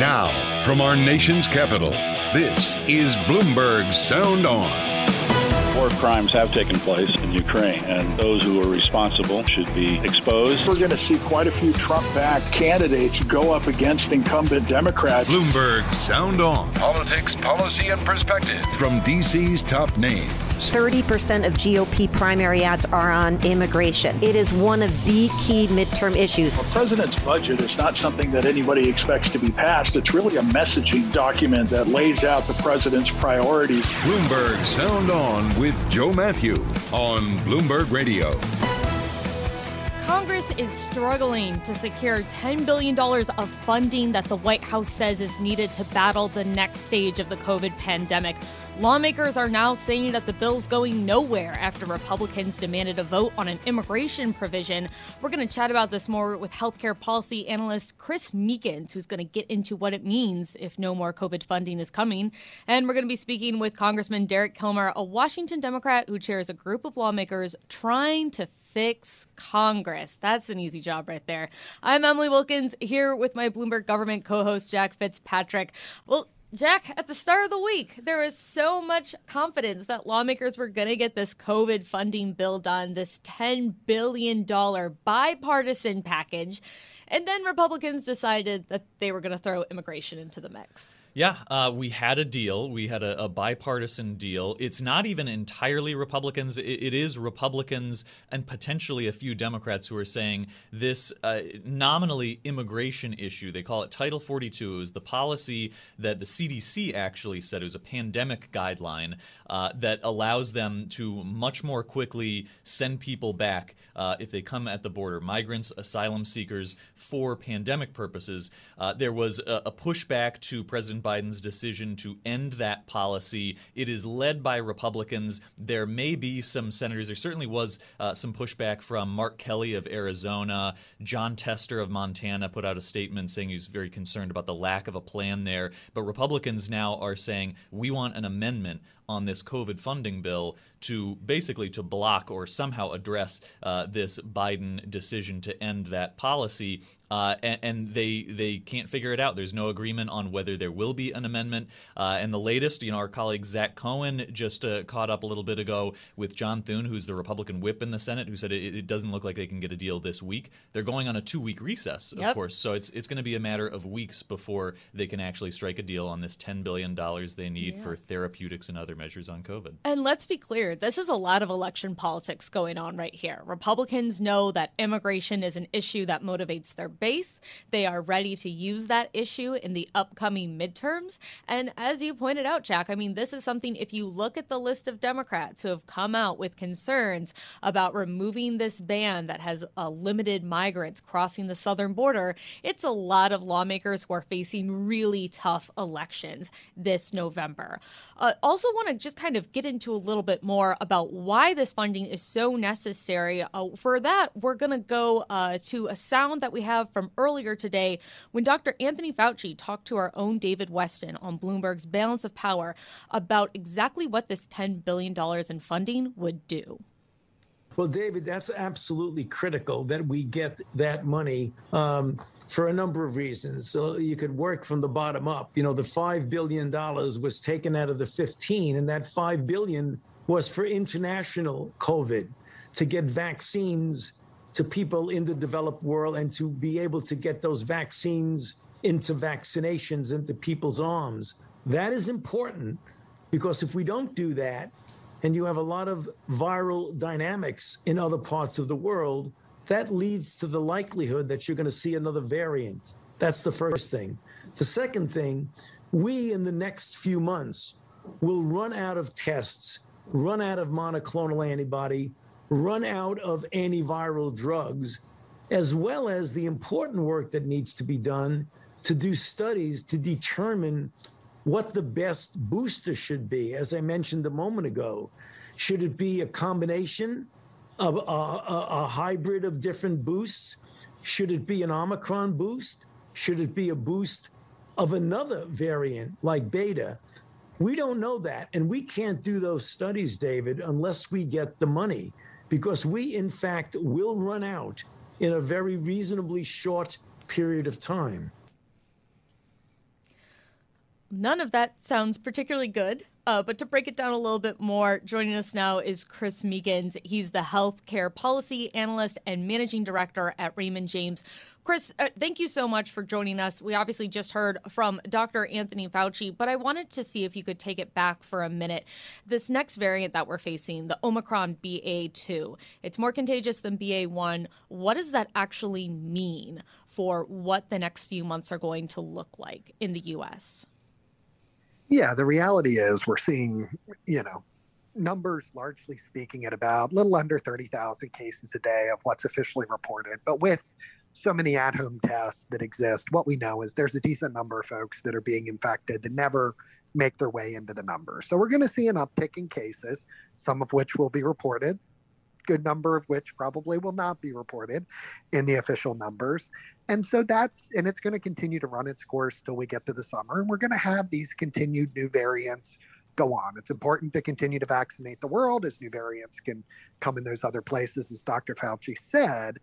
Now, from our nation's capital, this is Bloomberg Sound On. War crimes have taken place in Ukraine, and those who are responsible should be exposed. We're going to see quite a few Trump backed candidates go up against incumbent Democrats. Bloomberg Sound On. Politics, policy, and perspective from DC's top names. 30% of GOP primary ads are on immigration. It is one of the key midterm issues. The president's budget is not something that anybody expects to be passed. It's really a messaging document that lays out the president's priorities. Bloomberg Sound On with Joe Matthew on Bloomberg Radio. Is struggling to secure $10 billion of funding that the White House says is needed to battle the next stage of the COVID pandemic. Lawmakers are now saying that the bill's going nowhere after Republicans demanded a vote on an immigration provision. We're going to chat about this more with healthcare policy analyst Chris Meekins, who's going to get into what it means if no more COVID funding is coming. And we're going to be speaking with Congressman Derek Kilmer, a Washington Democrat who chairs a group of lawmakers trying to fix Congress. That's an easy job right there. I'm Emily Wilkins here with my Bloomberg government co host, Jack Fitzpatrick. Well, Jack, at the start of the week, there was so much confidence that lawmakers were going to get this COVID funding bill done, this $10 billion bipartisan package. And then Republicans decided that they were going to throw immigration into the mix. Yeah, uh, we had a deal. We had a, a, bipartisan deal. It's not even entirely Republicans. It, it is Republicans and potentially a few Democrats who are saying this uh, nominally immigration issue. They call it Title 42. It was the policy that the CDC actually said it was a pandemic guideline uh, that allows them to much more quickly send people back uh, if they come at the border, migrants, asylum seekers, for pandemic purposes. Uh, there was a, a pushback to President Biden's decision to end that policy. It is led by Republicans. There may be some senators. There certainly was uh, some pushback from Mark Kelly of Arizona. Jon Tester of Montana put out a statement saying he's very concerned about the lack of a plan there. But Republicans now are saying we want an amendment on this COVID funding bill to basically to block or somehow address uh, this Biden decision to end that policy. Uh, and, and, they they can't figure it out. There's no agreement on whether there will be an amendment. Uh, and the latest, you know, our colleague Zach Cohen just uh, caught up a little bit ago with John Thune, who's the Republican whip in the Senate, who said it, it doesn't look like they can get a deal this week. They're going on a two week recess, of yep. course. So it's it's going to be a matter of weeks before they can actually strike a deal on this ten billion dollars they need yeah. for therapeutics and other measures on COVID. And let's be clear, this is a lot of election politics going on right here. Republicans know that immigration is an issue that motivates their base. They are ready to use that issue in the upcoming midterms. And as you pointed out, Jack, I mean, this is something, if you look at the list of Democrats who have come out with concerns about removing this ban that has uh, limited migrants crossing the southern border, it's a lot of lawmakers who are facing really tough elections this November. Uh, also, want to just kind of get into a little bit more about why this funding is so necessary. Uh, for that, we're going to go uh, to a sound that we have from earlier today when Dr. Anthony Fauci talked to our own David Westin on Bloomberg's Balance of Power about exactly what this $10 billion in funding would do. Well, David, that's absolutely critical that we get that money. Um, for a number of reasons. So you could work from the bottom up. You know, the $5 billion was taken out of the 15, and that 5 billion was for international COVID to get vaccines to people in the developed world and to be able to get those vaccines into vaccinations into people's arms. That is important because if we don't do that, and you have a lot of viral dynamics in other parts of the world, that leads to the likelihood that you're going to see another variant. That's the first thing. The second thing, we in the next few months will run out of tests, run out of monoclonal antibody, run out of antiviral drugs, as well as the important work that needs to be done to do studies to determine what the best booster should be. As I mentioned a moment ago, should it be a combination of a, a, a hybrid of different boosts? Should it be an Omicron boost? Should it be a boost of another variant like beta? We don't know that. And we can't do those studies, David, unless we get the money, because we, in fact, will run out in a very reasonably short period of time. None of that sounds particularly good. Uh, but to break it down a little bit more, joining us now is Chris Meekins. He's the healthcare policy analyst and managing director at Raymond James. Chris, uh, thank you so much for joining us. We obviously just heard from Dr. Anthony Fauci, but I wanted to see if you could take it back for a minute. This next variant that we're facing, the Omicron BA2, it's more contagious than BA1. What does that actually mean for what the next few months are going to look like in the U.S.? Yeah, the reality is we're seeing, you know, numbers largely speaking at about a little under 30,000 cases a day of what's officially reported. But with so many at home tests that exist, what we know is there's a decent number of folks that are being infected that never make their way into the numbers. So we're going to see an uptick in cases, some of which will be reported, good number of which probably will not be reported in the official numbers. And so that's, and it's going to continue to run its course till we get to the summer. And we're going to have these continued new variants go on. It's important to continue to vaccinate the world as new variants can come in those other places, as Dr. Fauci said.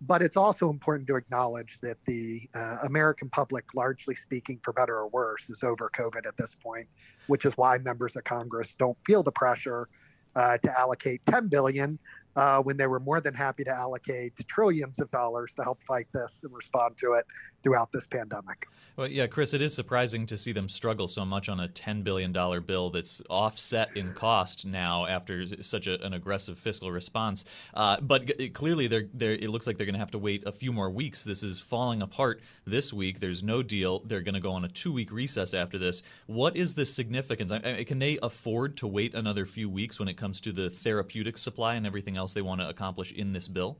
But it's also important to acknowledge that the uh, American public, largely speaking, for better or worse, is over COVID at this point, which is why members of Congress don't feel the pressure uh, to allocate 10 billion uh, when they were more than happy to allocate trillions of dollars to help fight this and respond to it throughout this pandemic. Well, yeah, Chris, it is surprising to see them struggle so much on a $10 billion bill that's offset in cost now after such a, an aggressive fiscal response. Uh, but clearly, they're, they're, it looks like they're going to have to wait a few more weeks. This is falling apart this week. There's no deal. They're going to go on a two week recess after this. What is the significance? I, I, can they afford to wait another few weeks when it comes to the therapeutic supply and everything else they want to accomplish in this bill?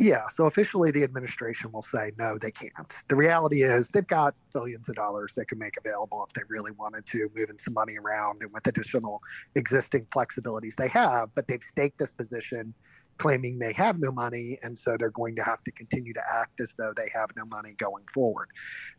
Yeah, so officially the administration will say no, they can't. The reality is they've got billions of dollars they can make available if they really wanted to, moving some money around and with additional existing flexibilities they have, but they've staked this position claiming they have no money and so they're going to have to continue to act as though they have no money going forward.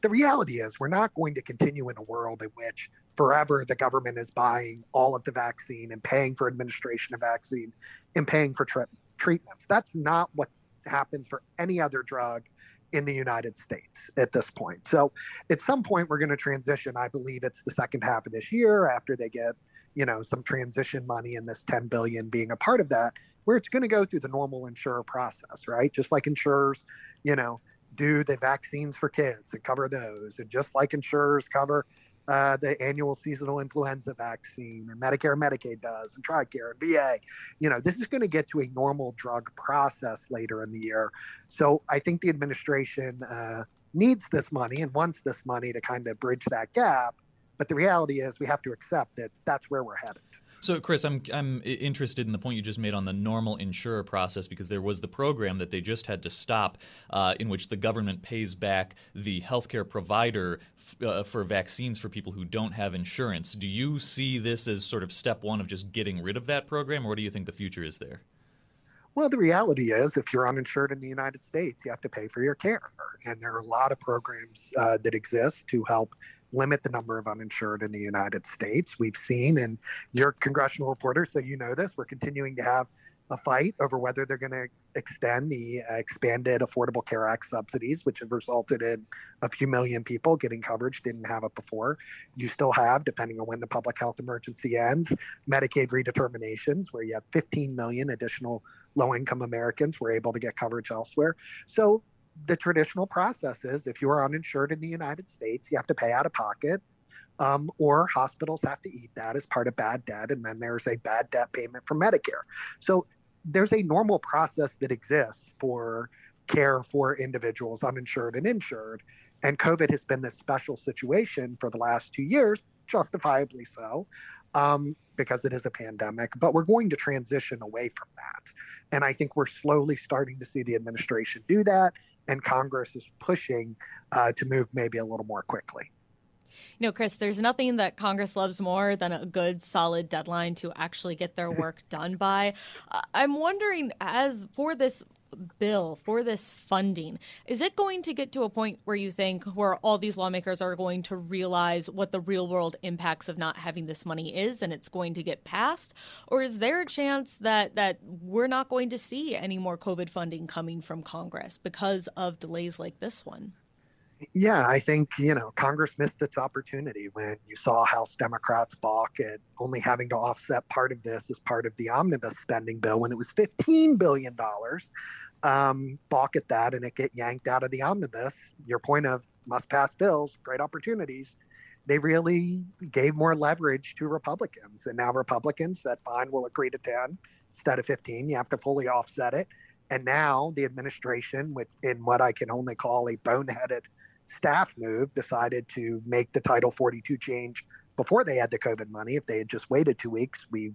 The reality is we're not going to continue in a world in which forever the government is buying all of the vaccine and paying for administration of vaccine and paying for tri- treatments. That's not what happens for any other drug in the United States at this point. So at some point we're going to transition. I believe it's the second half of this year after they get, you know, some transition money and this 10 billion being a part of that, where it's going to go through the normal insurer process, right? Just like insurers, you know, do the vaccines for kids and cover those, and just like insurers cover uh, the annual seasonal influenza vaccine, and Medicare and Medicaid does, and TRICARE and VA. You know, this is going to get to a normal drug process later in the year. So I think the administration uh, needs this money and wants this money to kind of bridge that gap. But the reality is, we have to accept that that's where we're headed. So, Chris, I'm I'm interested in the point you just made on the normal insurer process because there was the program that they just had to stop, uh, in which the government pays back the healthcare provider f- uh, for vaccines for people who don't have insurance. Do you see this as sort of step one of just getting rid of that program, or do you think the future is there? Well, the reality is, if you're uninsured in the United States, you have to pay for your care, and there are a lot of programs uh, that exist to help limit the number of uninsured in the United States. We've seen, and you're congressional reporter, so you know this, we're continuing to have a fight over whether they're going to extend the expanded Affordable Care Act subsidies, which have resulted in a few million people getting coverage, didn't have it before. You still have, depending on when the public health emergency ends, Medicaid redeterminations, where you have 15 million additional low income Americans were able to get coverage elsewhere. So the traditional process is if you are uninsured in the United States, you have to pay out of pocket. Um, or hospitals have to eat that as part of bad debt, and then there's a bad debt payment from Medicare. So there's a normal process that exists for care for individuals uninsured and insured. And COVID has been this special situation for the last two years, justifiably so, um, because it is a pandemic. But we're going to transition away from that. And I think we're slowly starting to see the administration do that. And Congress is pushing uh, to move maybe a little more quickly. You know, Chris, there's nothing that Congress loves more than a good, solid deadline to actually get their work done by. I'm wondering, as for this bill for this funding is it going to get to a point where you think where all these lawmakers are going to realize what the real world impacts of not having this money is and it's going to get passed or is there a chance that that we're not going to see any more covid funding coming from congress because of delays like this one yeah, I think, you know, Congress missed its opportunity when you saw House Democrats balk at only having to offset part of this as part of the omnibus spending bill when it was $15 billion. Um, balk at that and it get yanked out of the omnibus. Your point of must pass bills, great opportunities. They really gave more leverage to Republicans. And now Republicans said, fine, we'll agree to 10 instead of 15. You have to fully offset it. And now the administration, with in what I can only call a boneheaded staff move decided to make the Title 42 change before they had the COVID money. If they had just waited two weeks, we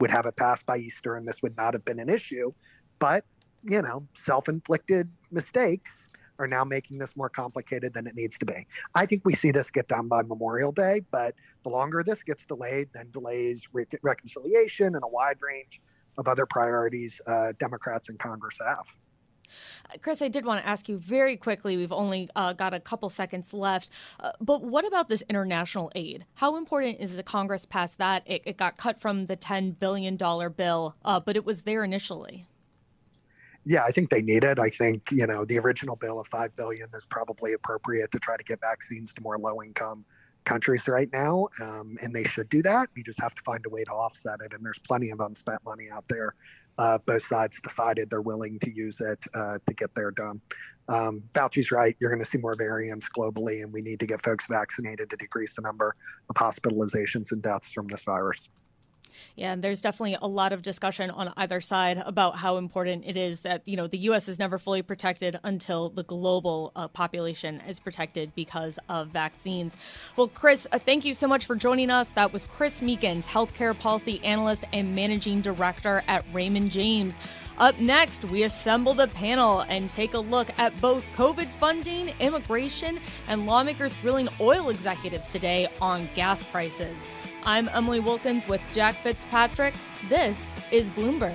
would have it passed by Easter and this would not have been an issue. But, you know, self inflicted mistakes are now making this more complicated than it needs to be. I think we see this get done by Memorial Day, but the longer this gets delayed, then delays re- reconciliation and a wide range of other priorities uh, Democrats in Congress have. Chris, I did want to ask you very quickly. We've only uh, got a couple seconds left. Uh, but what about this international aid? How important is the Congress pass that? It, it, got cut from the $10 billion bill, uh, but it was there initially. Yeah, I think they need it. I think, you know, the original bill of 5 billion is probably appropriate to try to get vaccines to more low income countries right now, um, and they should do that. You just have to find a way to offset it, and there's plenty of unspent money out there uh, both sides decided they're willing to use it uh, to get there done. Um, Fauci's right. You're going to see more variants globally, and we need to get folks vaccinated to decrease the number of hospitalizations and deaths from this virus. Yeah, and there's definitely a lot of discussion on either side about how important it is that you know the U.S. is never fully protected until the global uh, population is protected because of vaccines. Well, Chris, uh, thank you so much for joining us. That was Chris Meekins, healthcare policy analyst and managing director at Raymond James. Up next, we assemble the panel and take a look at both COVID funding, immigration, and lawmakers grilling oil executives today on gas prices. I'm Emily Wilkins with Jack Fitzpatrick. This is Bloomberg.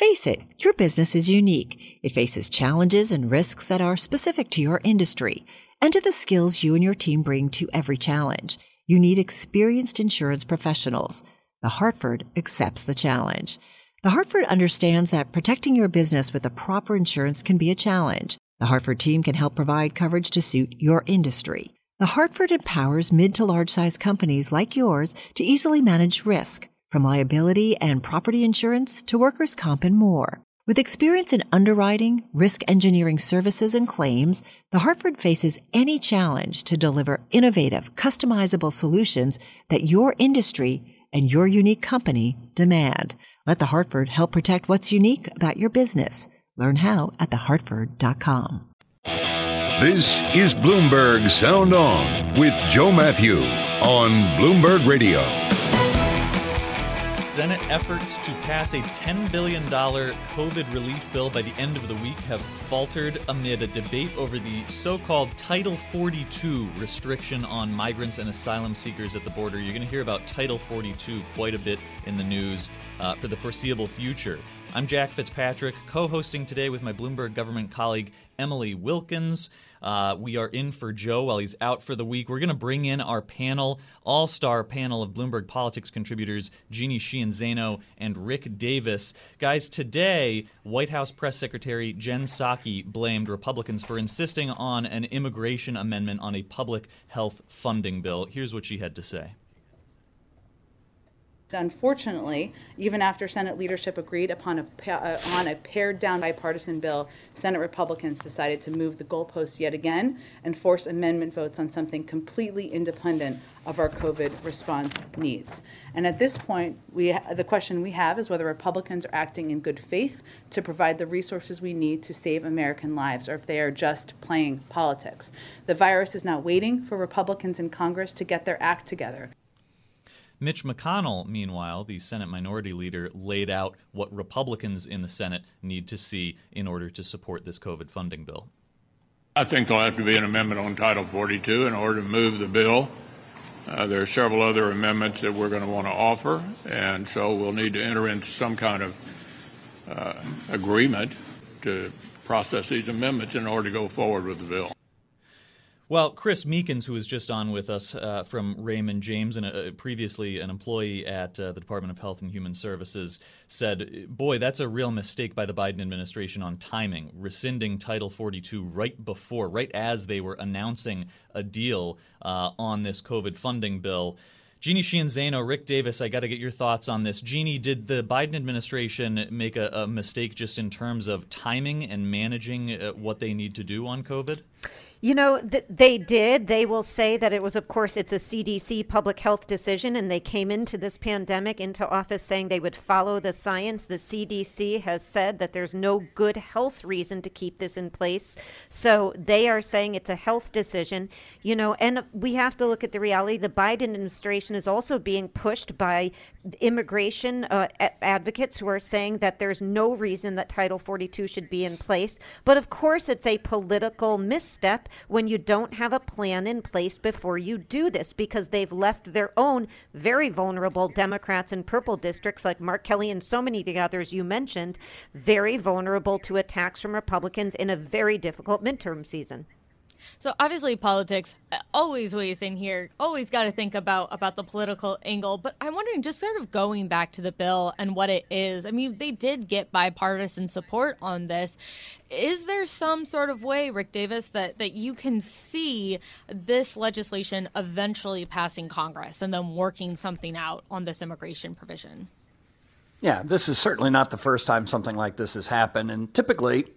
Face it, your business is unique. It faces challenges and risks that are specific to your industry and to the skills you and your team bring to every challenge. You need experienced insurance professionals. The Hartford accepts the challenge. The Hartford understands that protecting your business with the proper insurance can be a challenge. The Hartford team can help provide coverage to suit your industry. The Hartford empowers mid to large size companies like yours to easily manage risk, from liability and property insurance to workers' comp and more. With experience in underwriting, risk engineering services, and claims, The Hartford faces any challenge to deliver innovative, customizable solutions that your industry and your unique company demand. Let The Hartford help protect what's unique about your business. Learn how at thehartford.com. This is Bloomberg Sound On with Joe Matthew on Bloomberg Radio. Senate efforts to pass a $10 billion COVID relief bill by the end of the week have faltered amid a debate over the so called Title 42 restriction on migrants and asylum seekers at the border. You're going to hear about Title 42 quite a bit in the news uh, for the foreseeable future. I'm Jack Fitzpatrick, co hosting today with my Bloomberg government colleague Emily Wilkins. Uh, we are in for Joe while he's out for the week. We're going to bring in our panel, all star panel of Bloomberg Politics contributors, Jeanne Sheehan Zaino and Rick Davis. Guys, today, White House Press Secretary Jen Psaki blamed Republicans for insisting on an immigration amendment on a public health funding bill. Here's what she had to say. Unfortunately, even after Senate leadership agreed upon a, uh, on a pared down bipartisan bill, Senate Republicans decided to move the goalposts yet again and force amendment votes on something completely independent of our COVID response needs. And at this point, we, the question we have is whether Republicans are acting in good faith to provide the resources we need to save American lives or if they are just playing politics. The virus is not waiting for Republicans in Congress to get their act together. Mitch McConnell, meanwhile, the Senate Minority Leader, laid out what Republicans in the Senate need to see in order to support this COVID funding bill. I think there'll have to be an amendment on Title 42 in order to move the bill. Uh, there are several other amendments that we're going to want to offer, and so we'll need to enter into some kind of uh, agreement to process these amendments in order to go forward with the bill. Well, Chris Meekins, who was just on with us uh, from Raymond James and uh, previously an employee at uh, the Department of Health and Human Services, said, Boy, that's a real mistake by the Biden administration on timing, rescinding Title 42 right before, right as they were announcing a deal uh, on this COVID funding bill. Jeanne Sheehan Zaino, Rick Davis, I got to get your thoughts on this. Jeanne, did the Biden administration make a, a mistake just in terms of timing and managing uh, what they need to do on COVID? You know, th- they did. They will say that it was, of course, it's a CDC public health decision, and they came into this pandemic into office saying they would follow the science. The CDC has said that there's no good health reason to keep this in place. So they are saying it's a health decision, you know, and we have to look at the reality. The Biden administration is also being pushed by immigration uh, a- advocates who are saying that there's no reason that Title 42 should be in place. But of course, it's a political misstep when you don't have a plan in place before you do this because they've left their own very vulnerable Democrats in purple districts like Mark Kelly and so many of the others you mentioned very vulnerable to attacks from Republicans in a very difficult midterm season. So obviously politics uh, always weighs in here. Always got to think about about the political angle. But I'm wondering, just sort of going back to the bill and what it is. I mean, they did get bipartisan support on this. Is there some sort of way, Rick Davis, that that you can see this legislation eventually passing Congress and then working something out on this immigration provision? Yeah, this is certainly not the first time something like this has happened, and typically.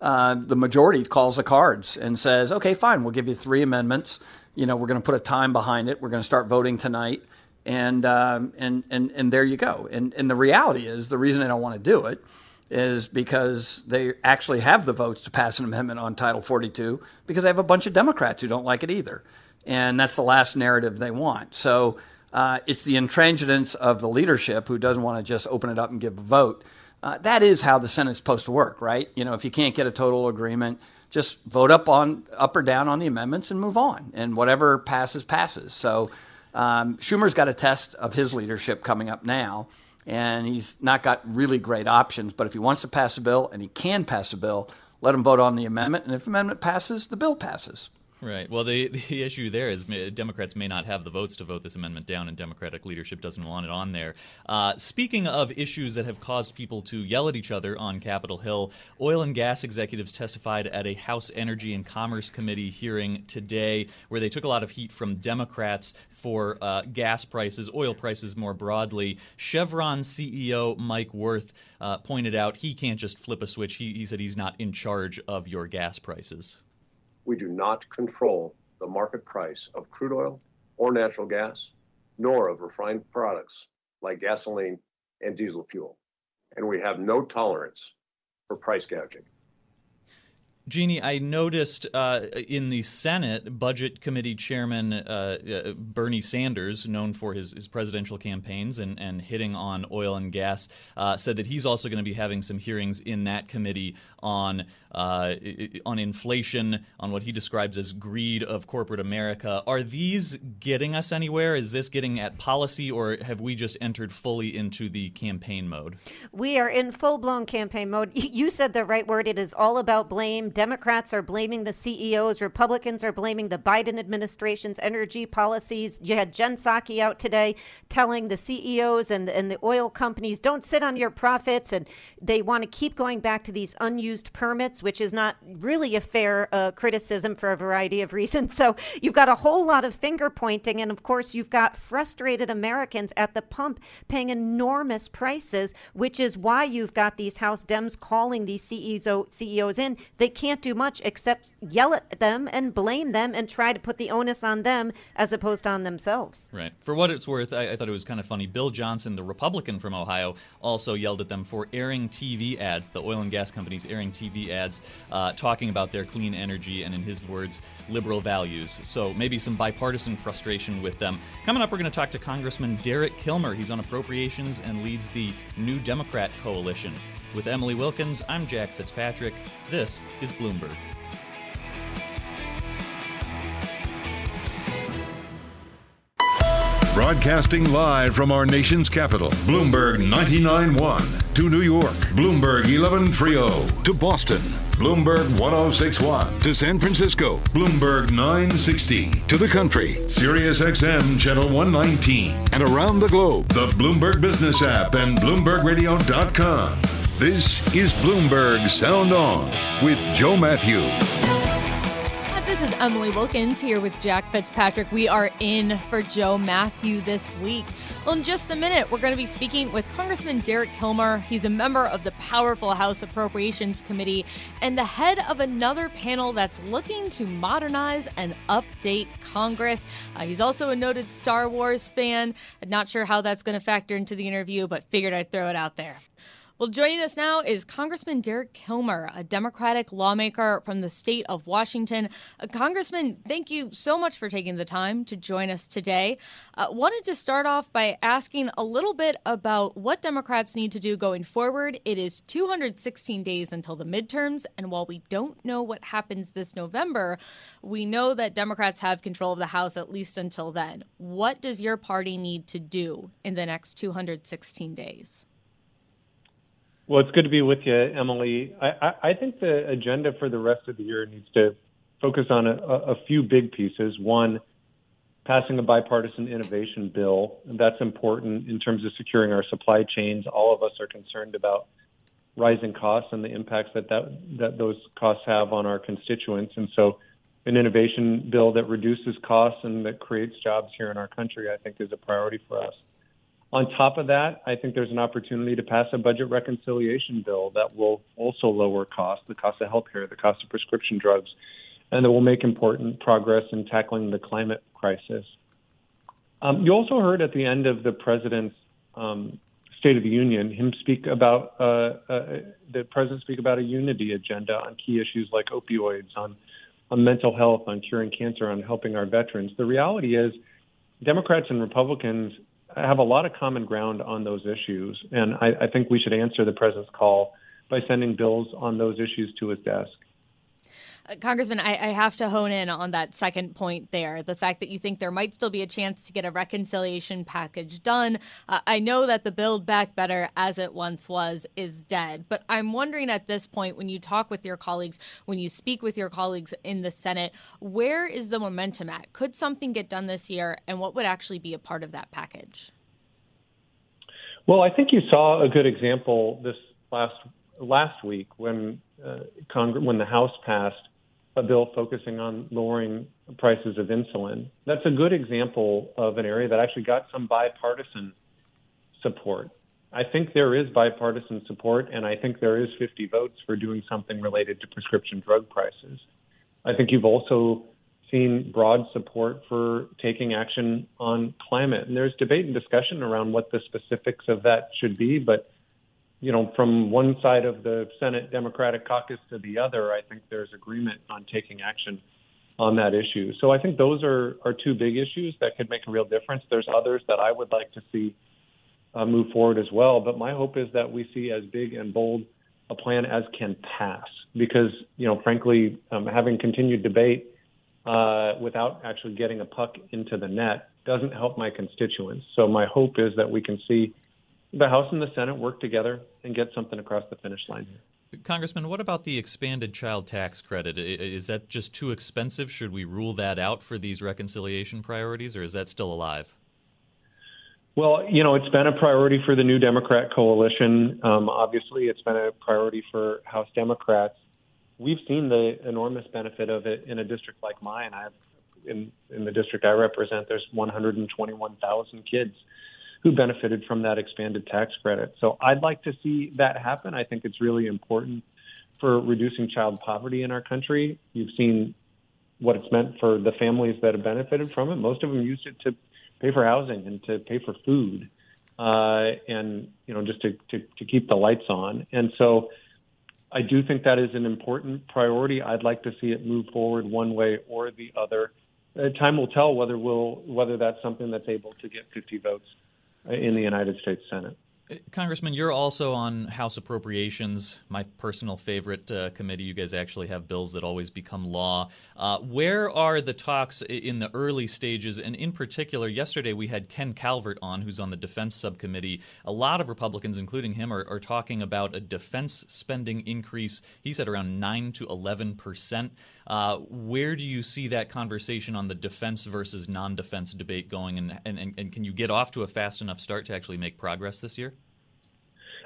uh, the majority calls the cards and says, okay, fine, we'll give you three amendments. You know, we're going to put a time behind it. We're going to start voting tonight. And, um, and, and, and there you go. And, and the reality is the reason they don't want to do it is because they actually have the votes to pass an amendment on Title 42 because they have a bunch of Democrats who don't like it either. And that's the last narrative they want. So uh, it's the intransigence of the leadership who doesn't want to just open it up and give a vote uh, that is how the Senate is supposed to work, right? You know, if you can't get a total agreement, just vote up on up or down on the amendments and move on, and whatever passes passes. So um, Schumer's got a test of his leadership coming up now, and he's not got really great options. But if he wants to pass a bill and he can pass a bill, let him vote on the amendment, and if amendment passes, the bill passes. Right. Well, the the issue there is Democrats may not have the votes to vote this amendment down, and Democratic leadership doesn't want it on there. Uh, speaking of issues that have caused people to yell at each other on Capitol Hill, oil and gas executives testified at a House Energy and Commerce Committee hearing today, where they took a lot of heat from Democrats for uh, gas prices, oil prices more broadly. Chevron CEO Mike Wirth uh, pointed out he can't just flip a switch. He, he said he's not in charge of your gas prices we do not control the market price of crude oil or natural gas, nor of refined products like gasoline and diesel fuel. And we have no tolerance for price gouging. Jeanne, I noticed uh, in the Senate, Budget Committee Chairman uh, uh, Bernie Sanders, known for his, his presidential campaigns and, and hitting on oil and gas, uh, said that he's also going to be having some hearings in that committee on uh, on inflation, on what he describes as greed of corporate America. Are these getting us anywhere? Is this getting at policy, or have we just entered fully into the campaign mode? We are in full blown campaign mode. You said the right word. It is all about blame. Democrats are blaming the CEOs, Republicans are blaming the Biden administration's energy policies. You had Jen Psaki out today telling the CEOs and, and the oil companies, don't sit on your profits. And they want to keep going back to these unused permits, which is not really a fair uh, criticism for a variety of reasons. So you've got a whole lot of finger pointing. And of course, you've got frustrated Americans at the pump paying enormous prices, which is why you've got these House Dems calling these CEOs, CEOs in. They can't do much except yell at them and blame them and try to put the onus on them as opposed to on themselves. Right. For what it's worth, I, I thought it was kind of funny. Bill Johnson, the Republican from Ohio, also yelled at them for airing TV ads, the oil and gas companies airing TV ads, uh, talking about their clean energy and, in his words, liberal values. So maybe some bipartisan frustration with them. Coming up, we're going to talk to Congressman Derek Kilmer. He's on appropriations and leads the New Democrat Coalition. With Emily Wilkins, I'm Jack Fitzpatrick. This is Bloomberg. Broadcasting live from our nation's capital, Bloomberg 99.1. To New York, Bloomberg 11.30. To Boston, Bloomberg 1061. To San Francisco, Bloomberg 960. To the country, Sirius XM Channel 119. And around the globe, the Bloomberg Business app and BloombergRadio.com. This is Bloomberg Sound On with Joe Matthew. This is Emily Wilkins here with Jack Fitzpatrick. We are in for Joe Matthew this week. Well, in just a minute, we're going to be speaking with Congressman Derek Kilmer. He's a member of the powerful House Appropriations Committee and the head of another panel that's looking to modernize and update Congress. Uh, he's also a noted Star Wars fan. I'm not sure how that's going to factor into the interview, but figured I'd throw it out there. Well, joining us now is Congressman Derek Kilmer, a Democratic lawmaker from the state of Washington. Uh, Congressman, thank you so much for taking the time to join us today. Uh, wanted to start off by asking a little bit about what Democrats need to do going forward. It is 216 days until the midterms, and while we don't know what happens this November, we know that Democrats have control of the House at least until then. What does your party need to do in the next 216 days? Well, it's good to be with you, Emily. I, I, I think the agenda for the rest of the year needs to focus on a, a few big pieces. One, passing a bipartisan innovation bill. That's important in terms of securing our supply chains. All of us are concerned about rising costs and the impacts that, that, that those costs have on our constituents. And so, an innovation bill that reduces costs and that creates jobs here in our country, I think, is a priority for us. On top of that, I think there's an opportunity to pass a budget reconciliation bill that will also lower costs, the cost of healthcare, the cost of prescription drugs, and that will make important progress in tackling the climate crisis. Um, you also heard at the end of the president's um, State of the Union him speak about uh, uh, the president speak about a unity agenda on key issues like opioids, on on mental health, on curing cancer, on helping our veterans. The reality is, Democrats and Republicans have a lot of common ground on those issues, and I, I think we should answer the president's call by sending bills on those issues to his desk. Uh, Congressman, I, I, have to hone in on that second point there the fact that you think there might still be a chance to get a reconciliation package done. Uh, I know that the Build Back Better, as it once was, is dead. But I'm wondering at this point, when you talk with your colleagues, when you speak with your colleagues in the Senate, where is the momentum at? Could something get done this year? And what would actually be a part of that package? Well, I think you saw a good example this last last week when uh, when the House passed a bill focusing on lowering prices of insulin. That's a good example of an area that actually got some bipartisan support. I think there is bipartisan support, and I think there is 50 votes for doing something related to prescription drug prices. I think you've also seen broad support for taking action on climate. And there's debate and discussion around what the specifics of that should be, but you know, from one side of the Senate Democratic caucus to the other, I think there's agreement on taking action on that issue. So I think those are, are two big issues that could make a real difference. There's others that I would like to see uh, move forward as well. But my hope is that we see as big and bold a plan as can pass, because you know, frankly, um, having continued debate uh, without actually getting a puck into the net doesn't help my constituents. So my hope is that we can see the House and the Senate work together and get something across the finish line here. Congressman, what about the expanded child tax credit? Is that just too expensive? Should we rule that out for these reconciliation priorities, or is that still alive? Well, you know, it's been a priority for the new Democrat coalition. Um, obviously, it's been a priority for House Democrats. We've seen the enormous benefit of it in a district like mine. I've in in the district I represent, there's 121,000 kids who benefited from that expanded tax credit. So I'd like to see that happen. I think it's really important for reducing child poverty in our country. You've seen what it's meant for the families that have benefited from it. Most of them used it to pay for housing and to pay for food, uh, and you know just to, to to keep the lights on. And so I do think that is an important priority. I'd like to see it move forward one way or the other. Uh, time will tell whether we'll whether that's something that's able to get 50 votes in the United States Senate. Congressman, you're also on House Appropriations, my personal favorite uh, committee. You guys actually have bills that always become law. Uh, where are the talks in the early stages? And in particular, yesterday we had Ken Calvert on, who's on the Defense Subcommittee. A lot of Republicans, including him, are, are talking about a defense spending increase. He said around 9 to 11 percent. Uh, where do you see that conversation on the defense versus non defense debate going? And, and, and can you get off to a fast enough start to actually make progress this year?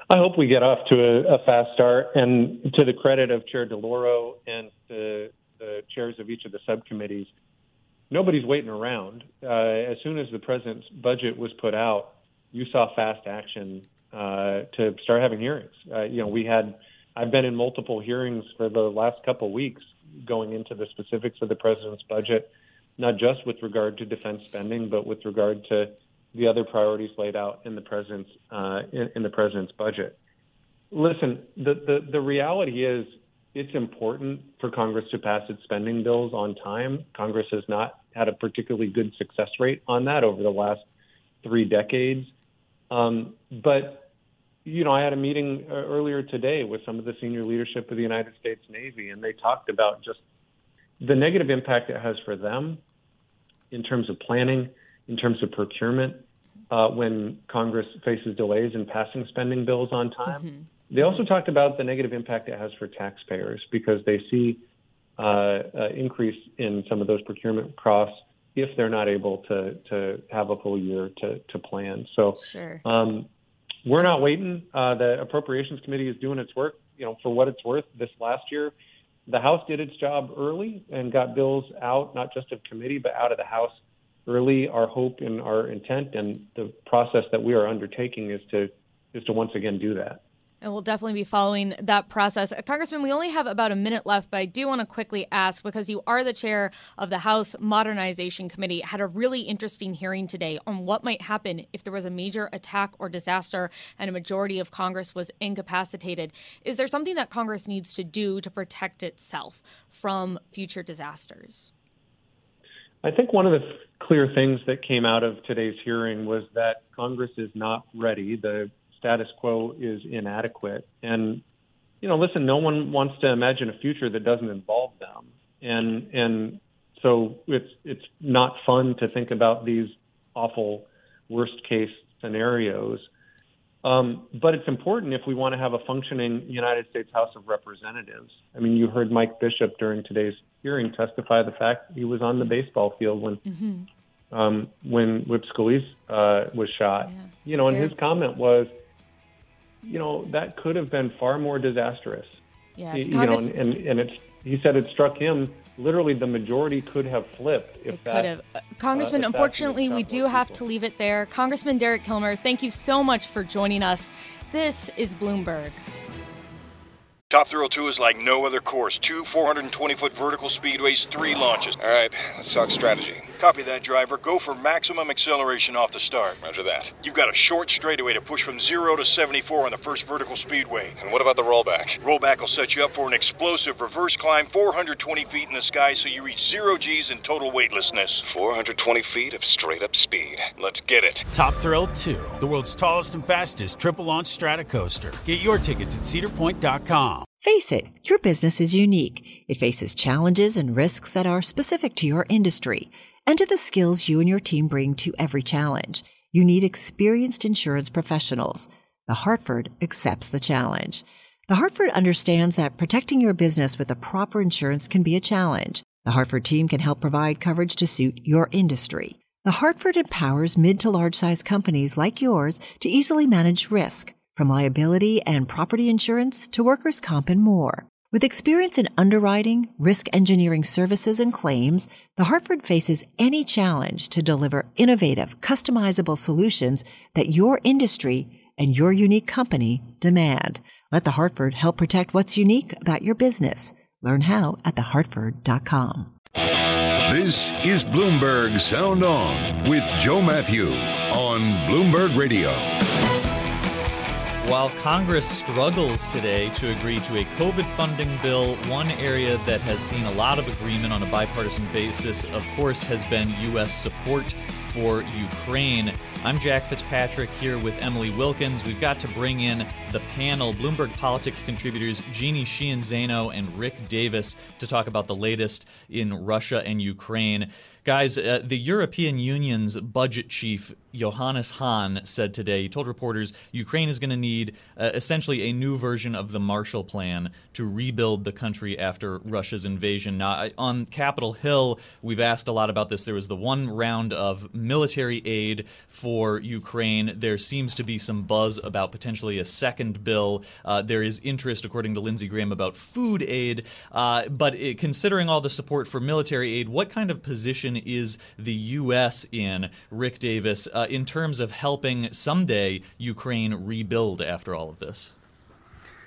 I hope we get off to a, a fast start. And to the credit of Chair DeLauro and the, the chairs of each of the subcommittees, nobody's waiting around. Uh, as soon as the president's budget was put out, you saw fast action uh, to start having hearings. Uh, you know, we had, I've been in multiple hearings for the last couple of weeks going into the specifics of the president's budget, not just with regard to defense spending, but with regard to the other priorities laid out in the president's uh, in, in, the president's budget. Listen, the, the the reality is it's important for Congress to pass its spending bills on time. Congress has not had a particularly good success rate on that over the last three decades. Um, but you know, I had a meeting uh, earlier today with some of the senior leadership of the United States Navy, and they talked about just the negative impact it has for them in terms of planning, in terms of procurement, uh, when Congress faces delays in passing spending bills on time. Mm-hmm. They also talked about the negative impact it has for taxpayers because they see uh, uh, increase in some of those procurement costs if they're not able to to have a full year to to plan. So sure. um, we're not waiting. Uh, the Appropriations Committee is doing its work. You know, for what it's worth, this last year, the House did its job early and got bills out, not just of committee, but out of the House early. Our hope and our intent and the process that we are undertaking is to is to once again do that. And we'll definitely be following that process. Uh, Congressman, we only have about a minute left, but I do want to quickly ask because you are the chair of the House Modernization Committee, had a really interesting hearing today on what might happen if there was a major attack or disaster and a majority of Congress was incapacitated. Is there something that Congress needs to do to protect itself from future disasters? I think one of the clear things that came out of today's hearing was that Congress is not ready. The status quo is inadequate. And, you know, listen, no one wants to imagine a future that doesn't involve them. And, and so it's, it's not fun to think about these awful worst case scenarios. Um, but it's important if we want to have a functioning United States House of Representatives. I mean, you heard Mike Bishop during today's hearing testify the fact he was on the baseball field when mm-hmm. um, when Whip Scalise uh, was shot. Yeah. You know, and his comment was, you know, that could have been far more disastrous. Yes, you Congress- know, and, and, and it's he said it struck him literally the majority could have flipped if it that, could have. Uh, Congressman, uh, unfortunately, we do have people. to leave it there. Congressman Derek Kilmer, thank you so much for joining us. This is Bloomberg. Top Thrill 2 is like no other course. Two 420 foot vertical speedways, three launches. All right, let's talk strategy. Copy that, driver. Go for maximum acceleration off the start. Roger that. You've got a short straightaway to push from 0 to 74 on the first vertical speedway. And what about the rollback? Rollback will set you up for an explosive reverse climb 420 feet in the sky so you reach 0 G's in total weightlessness. 420 feet of straight up speed. Let's get it. Top Thrill 2, the world's tallest and fastest triple launch strata coaster. Get your tickets at cedarpoint.com. Face it, your business is unique. It faces challenges and risks that are specific to your industry and to the skills you and your team bring to every challenge. You need experienced insurance professionals. The Hartford accepts the challenge. The Hartford understands that protecting your business with the proper insurance can be a challenge. The Hartford team can help provide coverage to suit your industry. The Hartford empowers mid to large size companies like yours to easily manage risk, from liability and property insurance to workers' comp and more. With experience in underwriting, risk engineering services, and claims, the Hartford faces any challenge to deliver innovative, customizable solutions that your industry and your unique company demand. Let the Hartford help protect what's unique about your business. Learn how at thehartford.com. This is Bloomberg Sound On with Joe Mathieu on Bloomberg Radio. While Congress struggles today to agree to a COVID funding bill, one area that has seen a lot of agreement on a bipartisan basis, of course, has been U.S. support for Ukraine. I'm Jack Fitzpatrick here with Emily Wilkins. We've got to bring in the panel, Bloomberg Politics contributors Jeanne Sheehan Zaino and Rick Davis, to talk about the latest in Russia and Ukraine. Guys, uh, the European Union's budget chief, Johannes Hahn, said today, he told reporters Ukraine is going to need uh, essentially a new version of the Marshall Plan to rebuild the country after Russia's invasion. Now, on Capitol Hill, we've asked a lot about this. There was the one round of military aid for Ukraine. There seems to be some buzz about potentially a second bill. Uh, there is interest, according to Lindsey Graham, about food aid. Uh, but it, considering all the support for military aid, what kind of position is the U.S. in, Rick Davis, uh, in terms of helping someday Ukraine rebuild after all of this?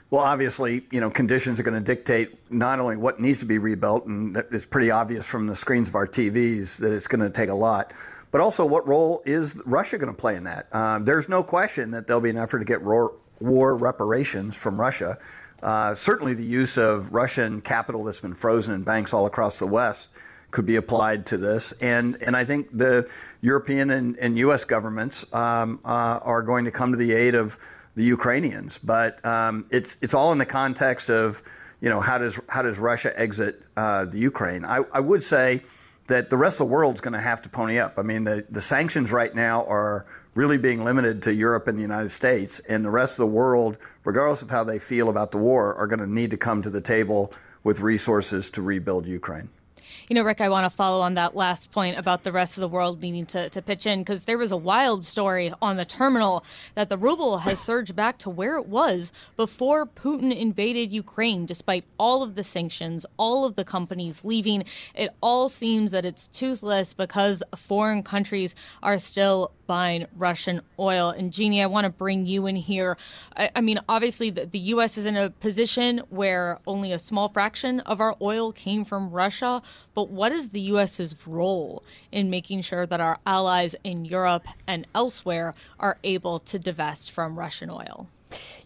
Well, obviously, you know, conditions are going to dictate not only what needs to be rebuilt, and it's pretty obvious from the screens of our TVs that it's going to take a lot, but also what role is Russia going to play in that? Um, there's no question that there'll be an effort to get war, war reparations from Russia. Uh, certainly, the use of Russian capital that's been frozen in banks all across the West could be applied to this. And, and I think the European and, and U.S. governments um, uh, are going to come to the aid of the Ukrainians. But um, it's, it's all in the context of, you know, how does, how does Russia exit uh, the Ukraine? I, I would say that the rest of the world's going to have to pony up. I mean, the, the sanctions right now are really being limited to Europe and the United States, and the rest of the world, regardless of how they feel about the war, are going to need to come to the table with resources to rebuild Ukraine. You know, Rick, I want to follow on that last point about the rest of the world needing to, to pitch in because there was a wild story on the terminal that the ruble has surged back to where it was before Putin invaded Ukraine, despite all of the sanctions, all of the companies leaving. It all seems that it's toothless because foreign countries are still buying Russian oil. And Jeanne, I want to bring you in here. I, I mean, obviously, the, the, U.S. is in a position where only a small fraction of our oil came from Russia. But what is the U.S.'s role in making sure that our allies in Europe and elsewhere are able to divest from Russian oil?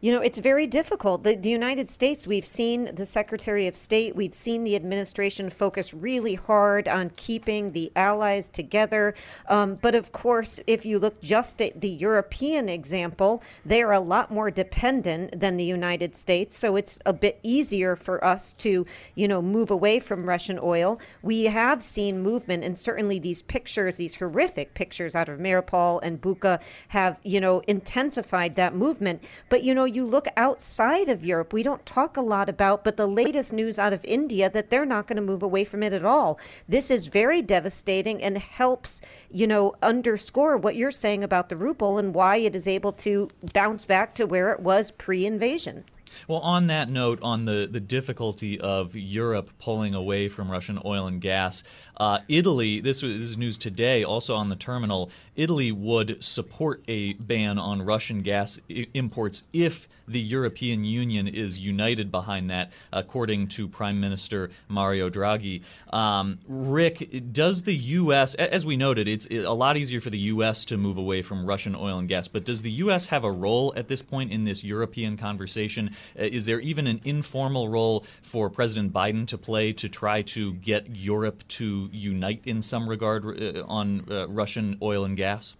You know, it's very difficult. The, the, United States, we've seen the Secretary of State, we've seen the administration focus really hard on keeping the allies together. Um, but of course, if you look just at the European example, they are a lot more dependent than the United States. So it's a bit easier for us to, you know, move away from Russian oil. We have seen movement, and certainly these pictures, these horrific pictures out of Mariupol and Bucha, have, you know, intensified that movement. But, you know, you look outside of Europe, we don't talk a lot about, but the latest news out of India that they're not going to move away from it at all. This is very devastating and helps, you know, underscore what you're saying about the ruble and why it is able to bounce back to where it was pre invasion. Well, on that note, on the, the difficulty of Europe pulling away from Russian oil and gas, uh, Italy, this, was, this is news today, also on the terminal, Italy would support a ban on Russian gas I- imports if the European Union is united behind that, according to Prime Minister Mario Draghi. Um, Rick, does the U.S., as we noted, it's a lot easier for the U.S. to move away from Russian oil and gas, but does the U.S. have a role at this point in this European conversation? Uh, is there even an informal role for President Biden to play to try to get Europe to unite in some regard uh, on uh, Russian oil and gas?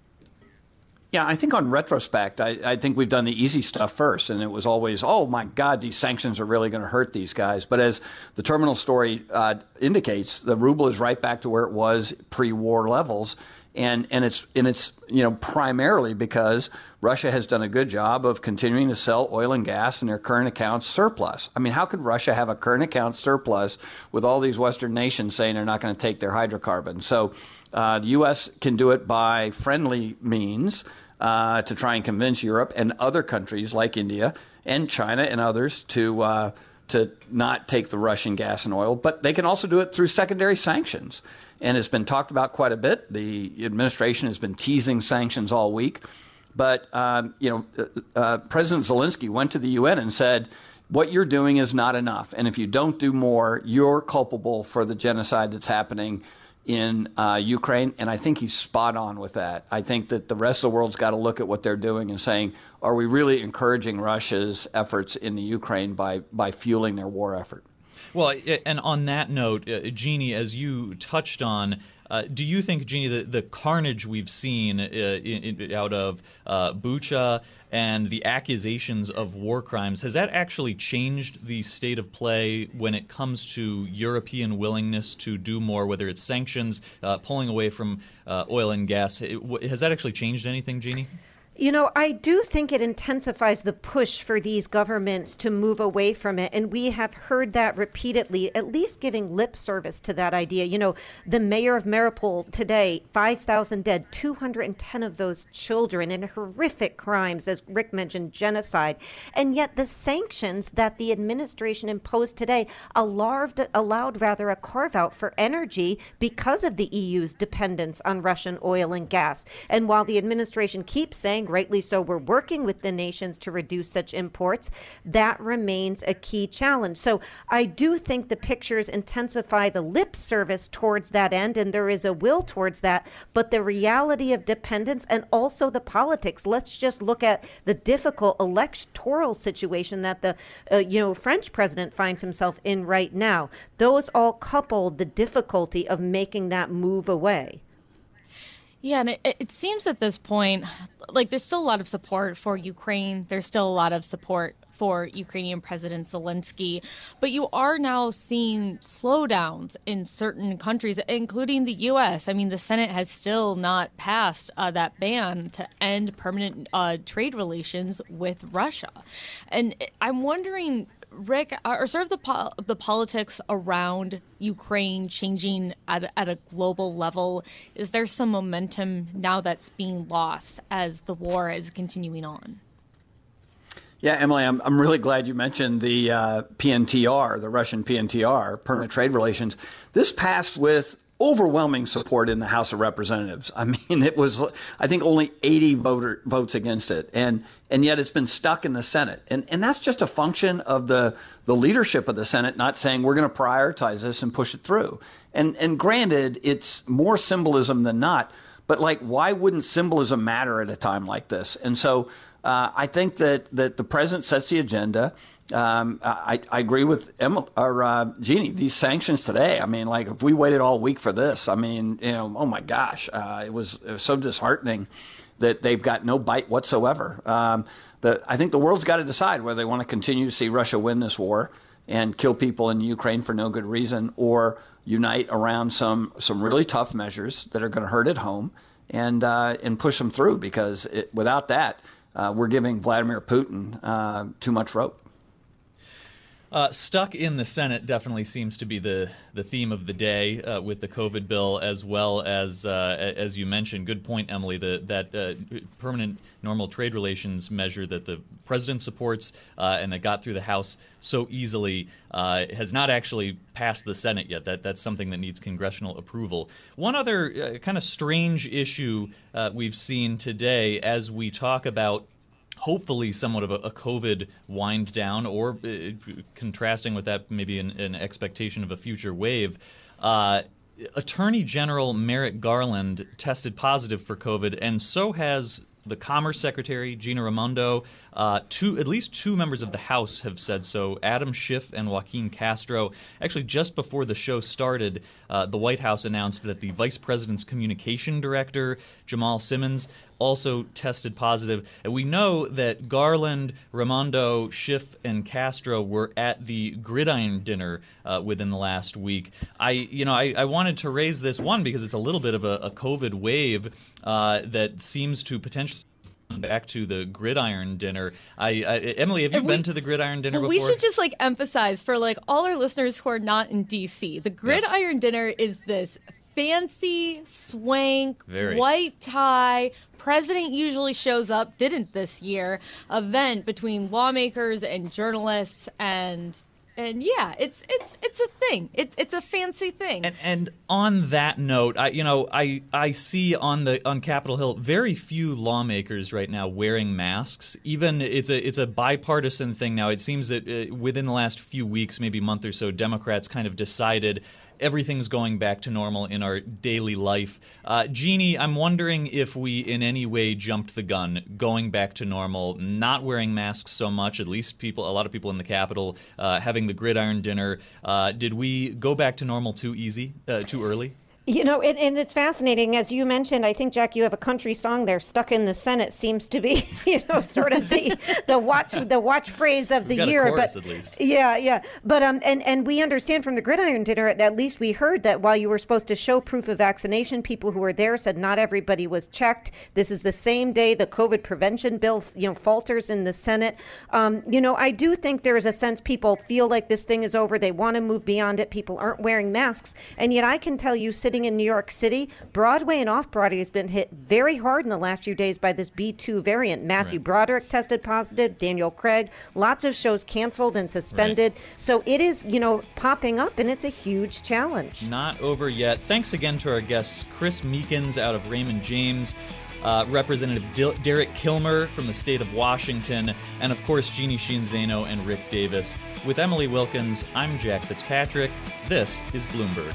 Yeah, I think on retrospect, I, I, think we've done the easy stuff first. And it was always, oh my God, these sanctions are really going to hurt these guys. But as the terminal story uh, indicates, the ruble is right back to where it was pre war levels. And, and it's and it's you know primarily because Russia has done a good job of continuing to sell oil and gas in their current accounts surplus. I mean, how could Russia have a current account surplus with all these Western nations saying they're not going to take their hydrocarbons? So uh, the U.S. can do it by friendly means uh, to try and convince Europe and other countries like India and China and others to uh, to not take the Russian gas and oil, but they can also do it through secondary sanctions. And it's been talked about quite a bit. The administration has been teasing sanctions all week, but um, you know, uh, uh President Zelensky went to the UN and said. What you're doing is not enough. And if you don't do more, you're culpable for the genocide that's happening in uh, Ukraine, and I think he's spot on with that. I think that the rest of the world's got to look at what they're doing and saying, are we really encouraging Russia's efforts in the Ukraine by by fueling their war effort? Well, and on that note, uh, Jeanne, as you touched on, uh, do you think, Jeanne, the, the carnage we've seen uh, in, in, out of uh, Bucha and the accusations of war crimes, has that actually changed the state of play when it comes to European willingness to do more, whether it's sanctions, uh, pulling away from uh, oil and gas? It, has that actually changed anything, Jeanne? You know, I do think it intensifies the push for these governments to move away from it. And we have heard that repeatedly, at least giving lip service to that idea. You know, the mayor of Mariupol today, 5,000 dead, 210 of those children in horrific crimes, as Rick mentioned, genocide. And yet the sanctions that the administration imposed today allowed, allowed rather a carve out for energy because of the EU's dependence on Russian oil and gas. And while the administration keeps saying, rightly so, we're working with the nations to reduce such imports. That remains a key challenge. So I do think the pictures intensify the lip service towards that end, and there is a will towards that. But the reality of dependence and also the politics. Let's just look at the difficult electoral situation that the uh, you know French president finds himself in right now. Those all couple the difficulty of making that move away. Yeah, and it, it, seems at this point, like there's still a lot of support for Ukraine. There's still a lot of support for Ukrainian President Zelensky, but you are now seeing slowdowns in certain countries, including the U.S. I mean, the Senate has still not passed uh, that ban to end permanent uh, trade relations with Russia, and I'm wondering Rick, are sort of the po- the politics around Ukraine changing at, at a global level? Is there some momentum now that's being lost as the war is continuing on? Yeah, Emily, I'm, I'm really glad you mentioned the uh, PNTR, the Russian PNTR, permanent trade relations. This passed with overwhelming support in the House of Representatives. I mean, it was, I think, only 80 voter, votes against it, and and yet it's been stuck in the Senate, and and that's just a function of the the leadership of the Senate not saying we're going to prioritize this and push it through. And and granted, it's more symbolism than not, but like, why wouldn't symbolism matter at a time like this? And so. Uh, I think that, that the president sets the agenda um, I, I, agree with Emma or uh, Jeanne. These sanctions today. I mean, like if we waited all week for this, I mean, you know, oh my gosh, uh, it, was, it was so disheartening that they've got no bite whatsoever. Um, the, I think the world's got to decide whether they want to continue to see Russia win this war and kill people in Ukraine for no good reason, or unite around some some really tough measures that are going to hurt at home and uh, and push them through. Because it, without that, uh, we're giving Vladimir Putin uh, too much rope. Uh, stuck in the Senate definitely seems to be the, the theme of the day uh, with the COVID bill, as well as uh, as you mentioned. Good point, Emily. The, that uh, permanent normal trade relations measure that the president supports uh, and that got through the House so easily uh, has not actually passed the Senate yet. That that's something that needs congressional approval. One other kind of strange issue we've seen today, as we talk about hopefully somewhat of a, a COVID wind down, or uh, contrasting with that, maybe an, an, expectation of a future wave. Uh, Attorney General Merrick Garland tested positive for COVID, and so has the Commerce Secretary Gina Raimondo. Uh, two, at least two members of the House have said so. Adam Schiff and Joaquin Castro. Actually, just before the show started, uh, the White House announced that the Vice President's Communication Director Jamal Simmons also tested positive. And we know that Garland, Raimondo, Schiff, and Castro were at the Gridiron dinner uh, within the last week. I, you know, I, I, wanted to raise this one because it's a little bit of a, a COVID wave uh, that seems to potentially back to the gridiron dinner. I, I Emily, have you we, been to the gridiron dinner before? We should just like emphasize for like all our listeners who are not in DC. The gridiron yes. dinner is this fancy, swank, Very. white tie, president usually shows up, didn't this year, event between lawmakers and journalists and and yeah, it's it's it's a thing. It's it's a fancy thing. And, and on that note, I you know I I see on the on Capitol Hill very few lawmakers right now wearing masks. Even it's a it's a bipartisan thing now. It seems that uh, within the last few weeks, maybe month or so, Democrats kind of decided everything's going back to normal in our daily life. Uh, Jeanne, I'm wondering if we in any way jumped the gun going back to normal, not wearing masks so much, at least people, a lot of people in the Capitol uh, having the gridiron dinner. Uh, did we go back to normal too easy, uh, too early? You know, and, and, it's fascinating. As you mentioned, I think, Jack, you have a country song there, Stuck in the Senate, seems to be, you know, sort of the, the watch the watch phrase of the year. Chorus, but Yeah, yeah. But um and, and we understand from the gridiron dinner, at least we heard that while you were supposed to show proof of vaccination, people who were there said not everybody was checked. This is the same day the COVID prevention bill, you know, falters in the Senate. Um, you know, I do think there is a sense people feel like this thing is over. They want to move beyond it. People aren't wearing masks. And yet I can tell you sitting in New York City, Broadway and off Broadway has been hit very hard in the last few days by this B2 variant. Matthew right. Broderick tested positive, Daniel Craig, lots of shows canceled and suspended. Right. So it is, you know, popping up and it's a huge challenge. Not over yet. Thanks again to our guests, Chris Meekins out of Raymond James. Uh, Representative D- Derek Kilmer from the state of Washington, and of course, Jeanne Sheehan Zaino and Rick Davis. With Emily Wilkins, I'm Jack Fitzpatrick. This is Bloomberg.